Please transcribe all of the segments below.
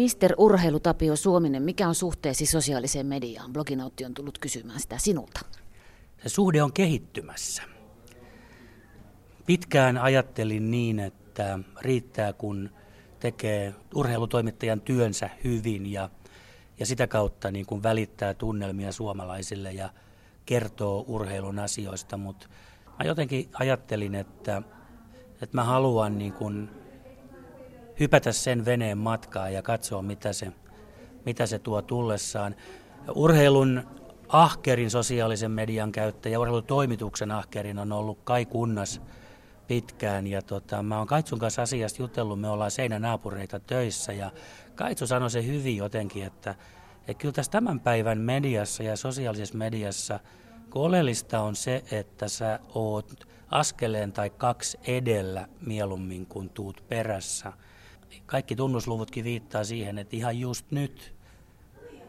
Mister Urheilu Tapio Suominen, mikä on suhteesi sosiaaliseen mediaan? Bloginautti on tullut kysymään sitä sinulta. Se suhde on kehittymässä. Pitkään ajattelin niin, että riittää kun tekee urheilutoimittajan työnsä hyvin ja, ja sitä kautta niin kuin välittää tunnelmia suomalaisille ja kertoo urheilun asioista, mutta mä jotenkin ajattelin, että, että mä haluan niin kuin hypätä sen veneen matkaa ja katsoa, mitä se, mitä se tuo tullessaan. Urheilun ahkerin sosiaalisen median käyttäjä, urheilutoimituksen ahkerin on ollut Kai Kunnas pitkään. Ja tota, mä oon Kaitsun kanssa asiasta jutellut, me ollaan seinänaapureita töissä ja Kaitsu sanoi se hyvin jotenkin, että, että kyllä tässä tämän päivän mediassa ja sosiaalisessa mediassa oleellista on se, että sä oot askeleen tai kaksi edellä mieluummin kuin tuut perässä. Kaikki tunnusluvutkin viittaa siihen, että ihan just nyt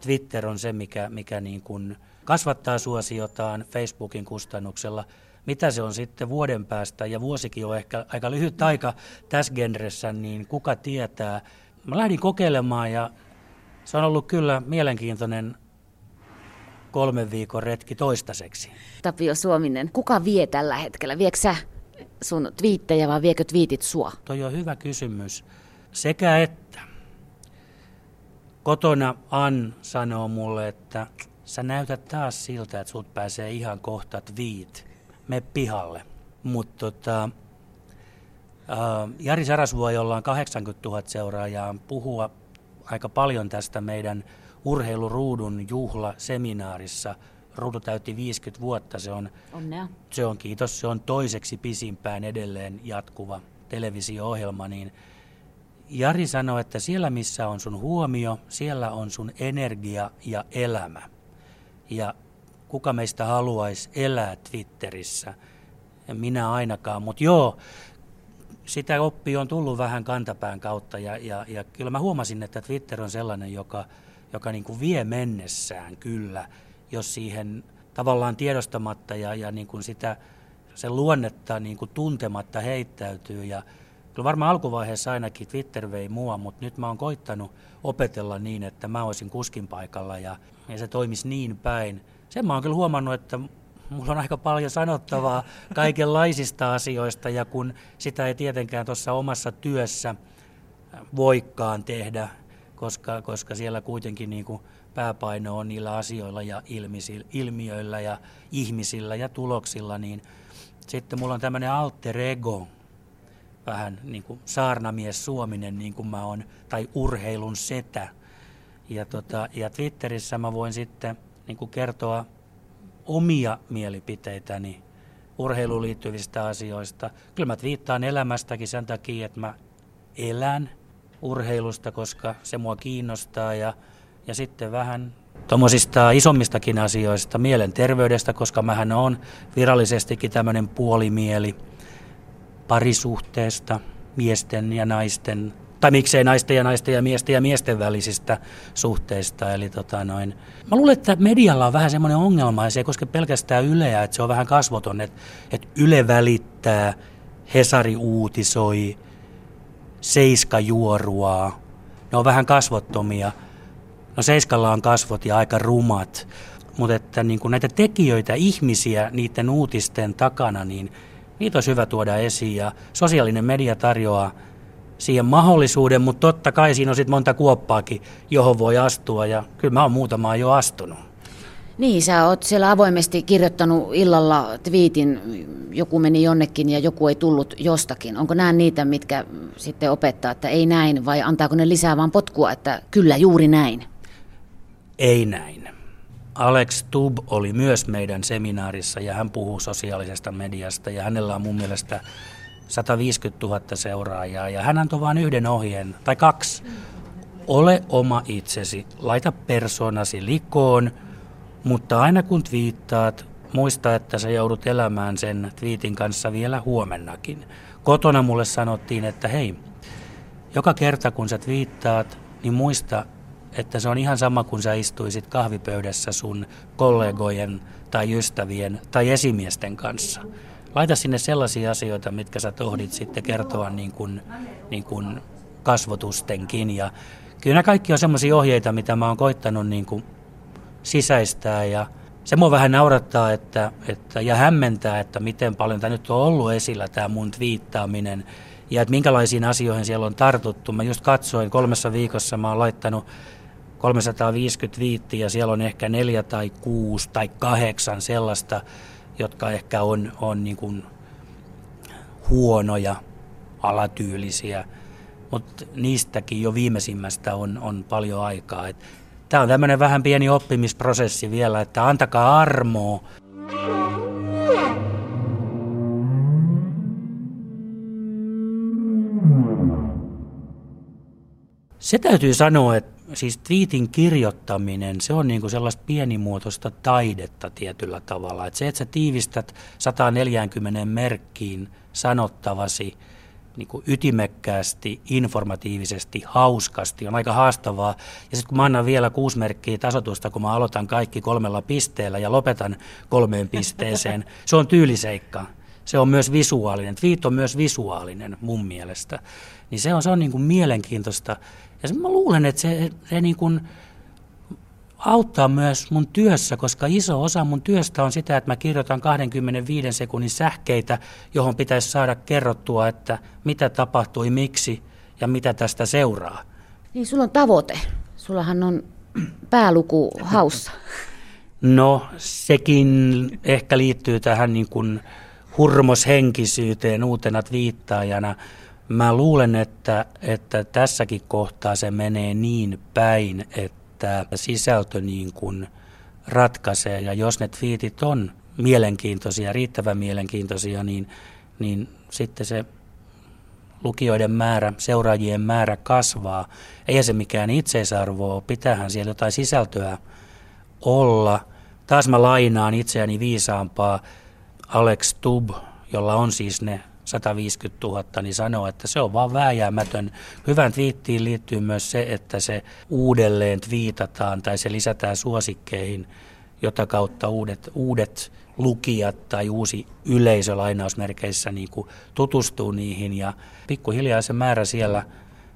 Twitter on se, mikä, mikä niin kuin kasvattaa suosiotaan Facebookin kustannuksella. Mitä se on sitten vuoden päästä, ja vuosikin on ehkä aika lyhyt aika tässä genressä, niin kuka tietää. Mä lähdin kokeilemaan ja se on ollut kyllä mielenkiintoinen kolmen viikon retki toistaiseksi. Tapio Suominen, kuka vie tällä hetkellä? Viekö sä sun twiittejä vai viekö twiitit sua? Toi on hyvä kysymys. Sekä että. Kotona Ann sanoo mulle, että sä näytät taas siltä, että sut pääsee ihan kohta twiit. Me pihalle. Mutta tota, Jari Sarasvuo, jolla on 80 000 seuraajaa, puhua aika paljon tästä meidän urheiluruudun juhlaseminaarissa. Ruudu täytti 50 vuotta. Se on, Onnea. se on, kiitos, se on toiseksi pisimpään edelleen jatkuva televisio-ohjelma, niin Jari sanoi, että siellä missä on sun huomio, siellä on sun energia ja elämä. Ja kuka meistä haluaisi elää Twitterissä? En minä ainakaan, mutta joo, sitä oppia on tullut vähän kantapään kautta ja, ja, ja kyllä mä huomasin, että Twitter on sellainen, joka, joka niin kuin vie mennessään kyllä, jos siihen tavallaan tiedostamatta ja, ja niin kuin sitä sen luonnetta niin kuin tuntematta heittäytyy. Ja kyllä varmaan alkuvaiheessa ainakin Twitter vei mua, mutta nyt mä oon koittanut opetella niin, että mä olisin kuskin paikalla ja, ja se toimisi niin päin. Sen mä oon kyllä huomannut, että mulla on aika paljon sanottavaa kaikenlaisista asioista ja kun sitä ei tietenkään tuossa omassa työssä voikkaan tehdä, koska, koska siellä kuitenkin niin kuin pääpaino on niillä asioilla ja ilmiöillä ja ihmisillä ja tuloksilla, niin sitten mulla on tämmöinen alter ego, vähän niin kuin saarnamies Suominen, niin kuin mä oon, tai urheilun setä. Ja, tota, ja Twitterissä mä voin sitten niin kuin kertoa omia mielipiteitäni urheiluun liittyvistä asioista. Kyllä mä viittaan elämästäkin sen takia, että mä elän urheilusta, koska se mua kiinnostaa ja, ja sitten vähän tuommoisista isommistakin asioista, mielenterveydestä, koska mähän on virallisestikin tämmöinen puolimieli parisuhteesta, miesten ja naisten tai miksei naisten ja naisten ja miesten ja miesten välisistä suhteista. Eli tota noin. Mä luulen, että medialla on vähän semmoinen ongelma, ja se ei koske pelkästään Yleä, että se on vähän kasvoton, että, että Yle välittää, Hesari uutisoi, Seiska juoruaa, ne on vähän kasvottomia. No Seiskalla on kasvot ja aika rumat, mutta että niin kuin näitä tekijöitä, ihmisiä niiden uutisten takana, niin niitä olisi hyvä tuoda esiin ja sosiaalinen media tarjoaa siihen mahdollisuuden, mutta totta kai siinä on sitten monta kuoppaakin, johon voi astua ja kyllä mä oon muutamaa jo astunut. Niin, sä oot siellä avoimesti kirjoittanut illalla twiitin, joku meni jonnekin ja joku ei tullut jostakin. Onko nämä niitä, mitkä sitten opettaa, että ei näin, vai antaako ne lisää vaan potkua, että kyllä juuri näin? Ei näin. Alex Tub oli myös meidän seminaarissa ja hän puhuu sosiaalisesta mediasta ja hänellä on mun mielestä 150 000 seuraajaa ja hän antoi vain yhden ohjeen, tai kaksi. Ole oma itsesi, laita persoonasi likoon, mutta aina kun twiittaat, muista, että sä joudut elämään sen twiitin kanssa vielä huomennakin. Kotona mulle sanottiin, että hei, joka kerta kun sä twiittaat, niin muista, että se on ihan sama kuin sä istuisit kahvipöydässä sun kollegojen tai ystävien tai esimiesten kanssa laita sinne sellaisia asioita, mitkä sä tohdit sitten kertoa niin kuin, niin kuin kasvotustenkin. Ja kyllä nämä kaikki on semmoisia ohjeita, mitä mä oon koittanut niin kuin sisäistää ja se mua vähän naurattaa että, että, ja hämmentää, että miten paljon tämä nyt on ollut esillä, tämä mun twiittaaminen ja että minkälaisiin asioihin siellä on tartuttu. Mä just katsoin, kolmessa viikossa mä oon laittanut 350 viittiä ja siellä on ehkä neljä tai kuusi tai kahdeksan sellaista, jotka ehkä on, on niin kuin huonoja, alatyylisiä, mutta niistäkin jo viimeisimmästä on, on paljon aikaa. Tämä on tämmöinen vähän pieni oppimisprosessi vielä, että antakaa armoa. Se täytyy sanoa, että siis twiitin kirjoittaminen, se on niin kuin sellaista pienimuotoista taidetta tietyllä tavalla. Että se, että sä tiivistät 140 merkkiin sanottavasi niin kuin ytimekkäästi, informatiivisesti, hauskasti, on aika haastavaa. Ja sitten kun mä annan vielä kuusi merkkiä tasotusta, kun mä aloitan kaikki kolmella pisteellä ja lopetan kolmeen pisteeseen, se on tyyliseikka. Se on myös visuaalinen. Tweet on myös visuaalinen mun mielestä. Niin se on, se on niin kuin mielenkiintoista. Ja mä luulen, että se, se niin kuin auttaa myös mun työssä, koska iso osa mun työstä on sitä, että mä kirjoitan 25 sekunnin sähkeitä, johon pitäisi saada kerrottua, että mitä tapahtui, miksi ja mitä tästä seuraa. Niin, sulla on tavoite. Sullahan on pääluku haussa. No, sekin ehkä liittyy tähän niin kuin hurmoshenkisyyteen uutena viittaajana. Mä luulen, että, että tässäkin kohtaa se menee niin päin, että sisältö niin kuin ratkaisee. Ja jos ne twiitit on mielenkiintoisia, riittävän mielenkiintoisia, niin, niin sitten se lukijoiden määrä, seuraajien määrä kasvaa. Ei se mikään itseisarvo ole, pitäähän siellä jotain sisältöä olla. Taas mä lainaan itseäni viisaampaa Alex Tub, jolla on siis ne 150 000, niin sanoo, että se on vaan vääjäämätön. Hyvän twiittiin liittyy myös se, että se uudelleen twiitataan tai se lisätään suosikkeihin, jota kautta uudet, uudet lukijat tai uusi yleisö lainausmerkeissä niin kuin tutustuu niihin ja pikkuhiljaa se määrä siellä,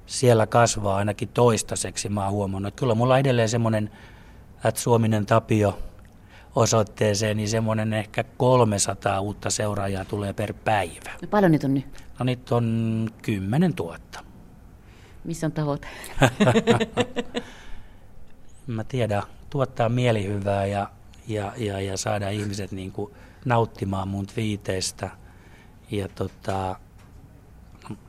siellä kasvaa ainakin toistaiseksi. Mä oon huomannut, että kyllä mulla on edelleen semmoinen, että Suominen Tapio osoitteeseen, niin semmoinen ehkä 300 uutta seuraajaa tulee per päivä. No paljon niitä on nyt? No niitä on 10 000. Missä on tavoite? Mä tiedän, tuottaa mielihyvää ja, ja, ja, ja saada ihmiset niin kuin nauttimaan mun viiteistä. Ja tota,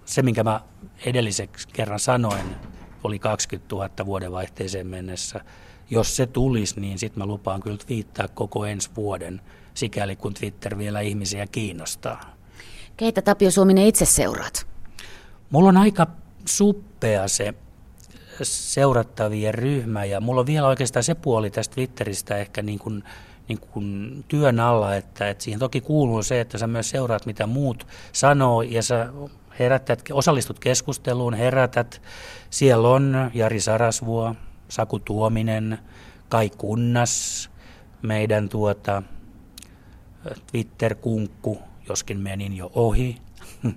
se, minkä mä edelliseksi kerran sanoin, oli 20 000 vuodenvaihteeseen mennessä – jos se tulisi, niin sitten mä lupaan kyllä viittaa koko ensi vuoden, sikäli kun Twitter vielä ihmisiä kiinnostaa. Keitä Tapio Suominen itse seuraat? Mulla on aika suppea se seurattavien ryhmä ja mulla on vielä oikeastaan se puoli tästä Twitteristä ehkä niin kuin, niin kuin työn alla, että, että siihen toki kuuluu se, että sä myös seuraat mitä muut sanoo ja sä herätät, osallistut keskusteluun, herätät. Siellä on Jari Sarasvuo, Saku Tuominen, Kai Kunnas, meidän tuota, Twitter-kunkku, joskin menin jo ohi.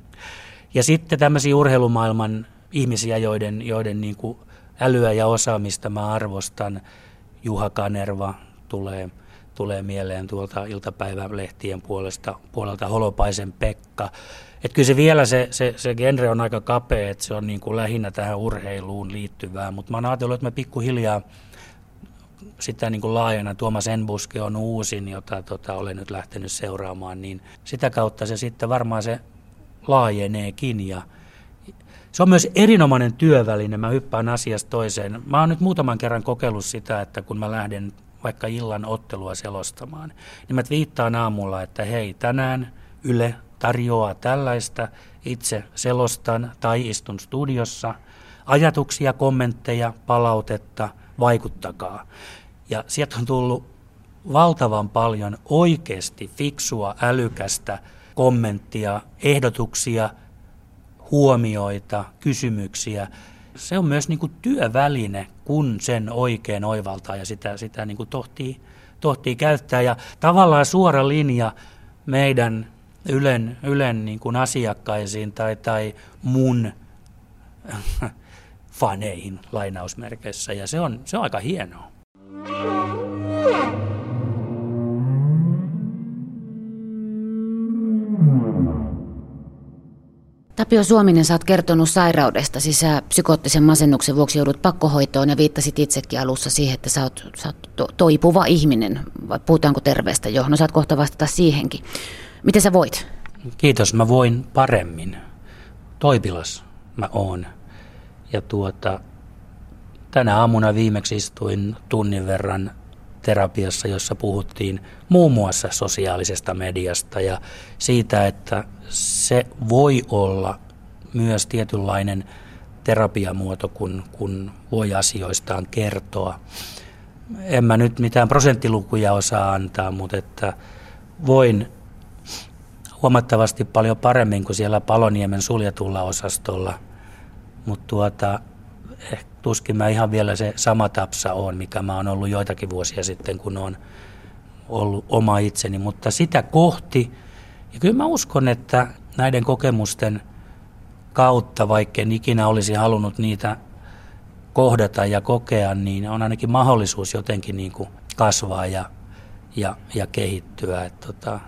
Ja sitten tämmöisiä urheilumaailman ihmisiä, joiden, joiden niin kuin älyä ja osaamista mä arvostan. Juha Kanerva tulee, tulee mieleen tuolta iltapäivälehtien puolesta, puolelta Holopaisen Pekka. Että kyllä se vielä se, se, se genre on aika kapea, että se on niin kuin lähinnä tähän urheiluun liittyvää, mutta mä oon ajatellut, että me pikkuhiljaa sitä niin kuin laajana, Tuomas Enbuske on uusin, jota tota, olen nyt lähtenyt seuraamaan, niin sitä kautta se sitten varmaan se laajeneekin ja se on myös erinomainen työväline, mä hyppään asiasta toiseen. Mä oon nyt muutaman kerran kokeillut sitä, että kun mä lähden vaikka illan ottelua selostamaan, niin mä viittaan aamulla, että hei, tänään Yle tarjoaa tällaista, itse selostan tai istun studiossa, ajatuksia, kommentteja, palautetta, vaikuttakaa. Ja sieltä on tullut valtavan paljon oikeasti fiksua, älykästä kommenttia, ehdotuksia, huomioita, kysymyksiä. Se on myös niin kuin työväline, kun sen oikein oivaltaa ja sitä, sitä niin kuin tohtii, tohtii käyttää. Ja tavallaan suora linja meidän Ylen, Ylen niin kuin asiakkaisiin tai, tai mun faneihin lainausmerkeissä ja se on, se on aika hienoa. Tapio Suominen, sä oot kertonut sairaudesta, siis sä psykoottisen masennuksen vuoksi joudut pakkohoitoon ja viittasit itsekin alussa siihen, että sä oot, sä oot to, toipuva ihminen, vai puhutaanko terveestä jo? No saat kohta vastata siihenkin. Miten sä voit? Kiitos, mä voin paremmin. Toipilas mä oon. Ja tuota, tänä aamuna viimeksi istuin tunnin verran terapiassa, jossa puhuttiin muun muassa sosiaalisesta mediasta ja siitä, että se voi olla myös tietynlainen terapiamuoto, kun, kun voi asioistaan kertoa. En mä nyt mitään prosenttilukuja osaa antaa, mutta että voin huomattavasti paljon paremmin kuin siellä Paloniemen suljetulla osastolla. Mutta tuota, eh, tuskin mä ihan vielä se sama tapsa on, mikä mä oon ollut joitakin vuosia sitten, kun on ollut oma itseni, mutta sitä kohti. Ja kyllä mä uskon, että näiden kokemusten kautta, vaikka en ikinä olisi halunnut niitä kohdata ja kokea, niin on ainakin mahdollisuus jotenkin niin kuin kasvaa ja, ja, ja kehittyä. Tota,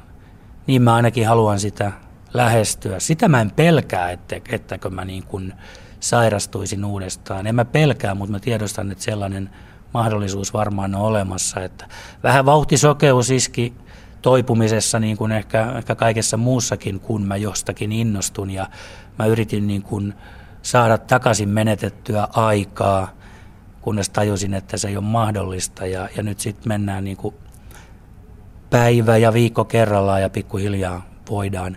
niin mä ainakin haluan sitä lähestyä. Sitä mä en pelkää, että, ettäkö mä niin kuin sairastuisin uudestaan. En mä pelkää, mutta mä tiedostan, että sellainen mahdollisuus varmaan on olemassa. Että vähän vauhtisokeus iski toipumisessa niin kuin ehkä, ehkä kaikessa muussakin, kun mä jostakin innostun ja mä yritin niin kuin saada takaisin menetettyä aikaa, kunnes tajusin, että se ei ole mahdollista ja, ja nyt sitten mennään niin kuin päivä ja viikko kerrallaan ja pikkuhiljaa voidaan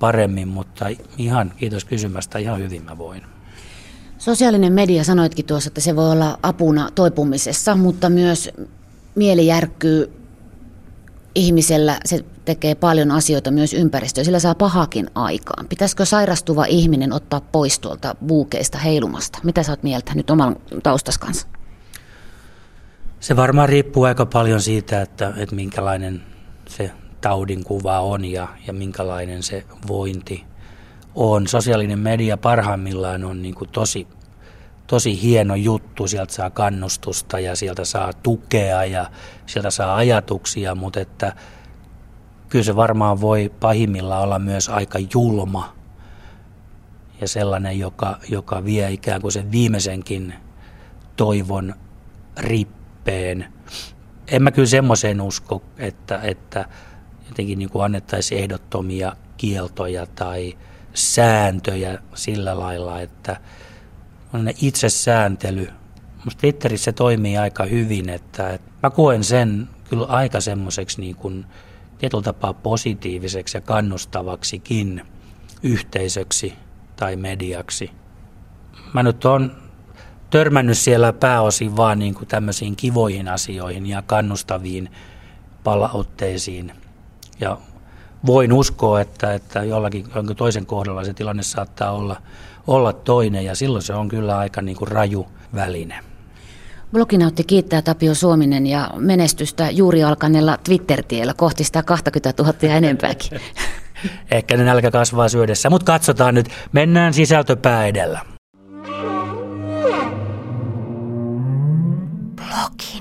paremmin, mutta ihan kiitos kysymästä, ihan hyvin mä voin. Sosiaalinen media, sanoitkin tuossa, että se voi olla apuna toipumisessa, mutta myös mieli järkkyy ihmisellä, se tekee paljon asioita myös ympäristöön, sillä saa pahakin aikaan. Pitäisikö sairastuva ihminen ottaa pois tuolta buukeista heilumasta? Mitä sä oot mieltä nyt oman taustas kanssa? Se varmaan riippuu aika paljon siitä, että, että minkälainen se taudin kuva on ja, ja minkälainen se vointi on. Sosiaalinen media parhaimmillaan on niin kuin tosi, tosi hieno juttu. Sieltä saa kannustusta ja sieltä saa tukea ja sieltä saa ajatuksia, mutta että kyllä se varmaan voi pahimmillaan olla myös aika julma ja sellainen, joka, joka vie ikään kuin sen viimeisenkin toivon rippeen. En mä kyllä semmoiseen usko, että, että jotenkin niin kuin annettaisiin ehdottomia kieltoja tai sääntöjä sillä lailla, että on itsesääntely. Musta Twitterissä toimii aika hyvin, että, että mä koen sen kyllä aika semmoiseksi niin kuin tietyllä tapaa positiiviseksi ja kannustavaksikin yhteisöksi tai mediaksi. Mä nyt on törmännyt siellä pääosin vaan niin kuin tämmöisiin kivoihin asioihin ja kannustaviin palautteisiin. Ja voin uskoa, että, että jollakin jonkin toisen kohdalla se tilanne saattaa olla, olla toinen ja silloin se on kyllä aika niin kuin raju väline. Bloginautti kiittää Tapio Suominen ja menestystä juuri alkaneella Twitter-tiellä kohti sitä 20 000 ja enempääkin. Ehkä ne nälkä kasvaa syödessä, mutta katsotaan nyt. Mennään sisältöpää edellä. Ok.